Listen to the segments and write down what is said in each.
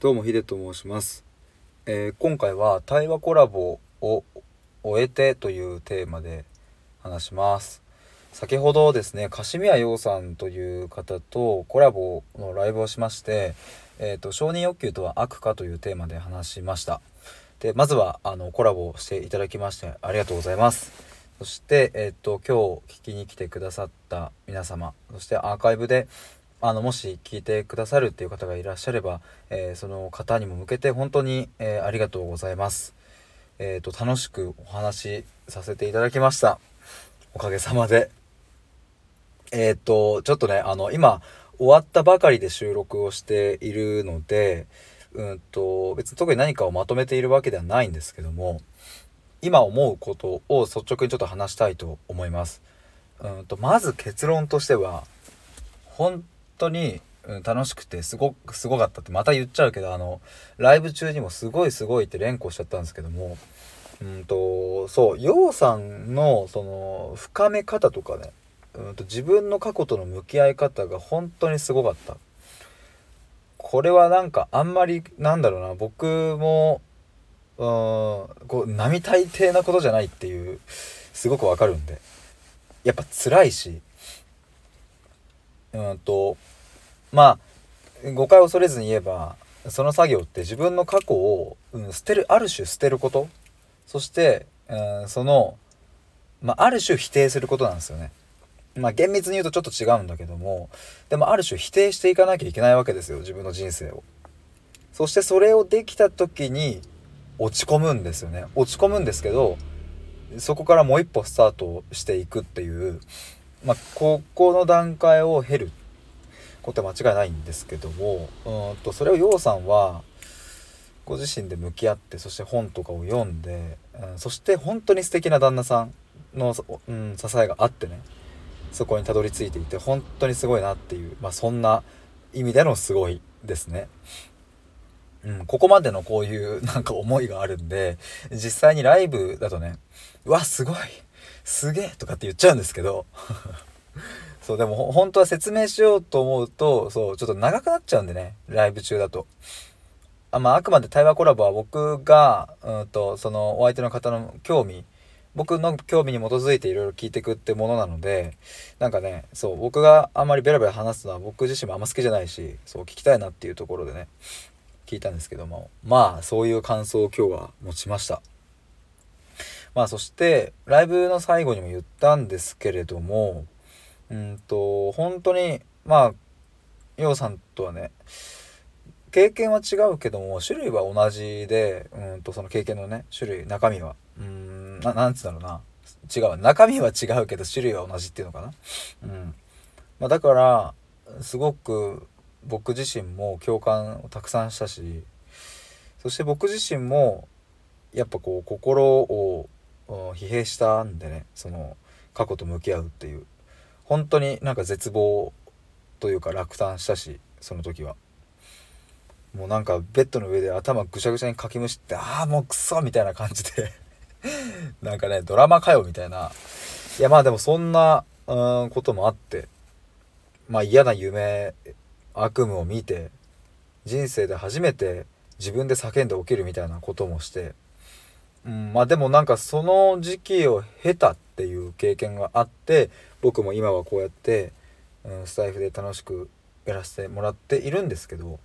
どうもヒデと申します、えー今回は対話コラボを終えてというテーマで話します。先ほどですねカシミヤ陽さんという方とコラボのライブをしましてえーと承認欲求とは悪かというテーマで話しました。でまずはあのコラボしていただきましてありがとうございます。そして、えっと今日聞きに来てくださった皆様そしてアーカイブであのもし聞いてくださるっていう方がいらっしゃれば、えーその方にも向けて本当に、えーありがとうございます。えっ、と楽しくお話しさせていただきました。おかげさまで。えっ、とちょっとねあの今終わったばかりで収録をしているので、うんと別に特に何かをまとめているわけではないんですけども、今思うことを率直にちょっと話したいと思います。うんとまず結論としては本当に、うん、楽しくてすごくすごかったってまた言っちゃうけどあのライブ中にもすごいすごいって連呼しちゃったんですけどもうんとそう陽さんのその深め方とかねうんと自分の過去との向き合い方が本当にすごかった。これはなんかあんまりなんだろうな僕もうんこう並大抵なことじゃないっていうすごくわかるんでやっぱ辛いしうんとまあ誤解を恐れずに言えばその作業って自分の過去を、うん、捨てるある種捨てることそして、うん、その、まあ、ある種否定することなんですよね。まあ厳密に言うとちょっと違うんだけどもでもある種否定していかなきゃいけないわけですよ自分の人生を。そしてそれをできた時に落ち込むんですよね落ち込むんですけどそこからもう一歩スタートしていくっていうまあ、ここの段階を経ることは間違いないんですけどもうんとそれを陽さんはご自身で向き合ってそして本とかを読んで、うん、そして本当に素敵な旦那さんの、うん、支えがあってねそこにたどり着いていて本当にすごいなっていう、まあ、そんな意味でのすごいですね。うん、ここまでのこういうなんか思いがあるんで実際にライブだとねうわすごいすげえとかって言っちゃうんですけど。そうでも本当は説明しようと思うとそうちょっと長くなっちゃうんでね。ライブ中だと。あまああくまで対話コラボは僕がうんとそのお相手の方の興味僕の興味に基づいていろいろ聞いていくってものなのでなんかねそう僕があんまりベラベラ話すのは僕自身もあんま好きじゃないしそう聞きたいなっていうところでね聞いたんですけども。まあそういう感想を今日は持ちました。まあそしてライブの最後にも言ったんですけれどもうんと本当にまあ陽さんとはね経験は違うけども種類は同じでうんとその経験のね種類中身はうんななんつうんだろうな。違う。中身は違うけど種類は同じっていうのかな。うん。まあだからすごく僕自身も共感をたくさんしたしそして僕自身もやっぱこう心を疲弊したんでねその過去と向き合うっていう。本当になんか絶望というか落胆したしその時は。もうなんかベッドの上で頭ぐしゃぐしゃにかきむしってああもうクソみたいな感じで。なんかねドラマかよみたいな。いやまあでもそんなうんこともあってまあ嫌な夢悪夢を見て人生で初めて自分で叫んで起きるみたいなこともしてうん、まあでもなんかその時期を経たっていう経験があって僕も今はこうやって、うん、スタイフで楽しくやらせてもらっているんですけど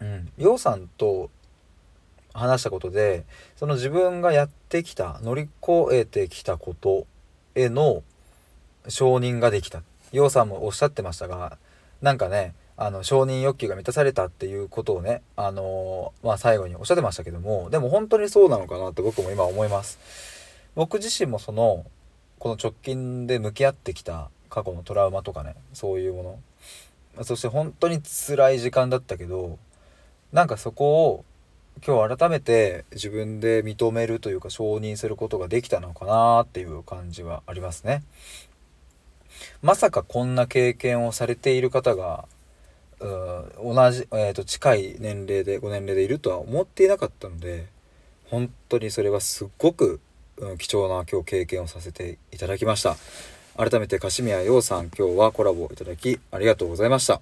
うん陽さんと話したことでその自分がやってきた乗り越えてきたことへの承認ができた。陽さんもおっしゃってましたがなんかねあの承認欲求が満たされたっていうことをね、あのーまあ、最後におっしゃってましたけどもでも本当にそうなのかなって僕も今思います。僕自身もそのこの直近で向き合ってきた過去のトラウマとかねそういうものそして本当に辛い時間だったけどなんかそこを今日改めて自分で認めるというか承認することができたのかなっていう感じはありますね。まさかこんな経験をされている方がうん同じ、えー、と近い年齢でご年齢でいるとは思っていなかったので本当にそれはすっごく、うん、貴重な今日経験をさせていただきました。改めてカシミヤ陽さん今日はコラボいただきありがとうございました。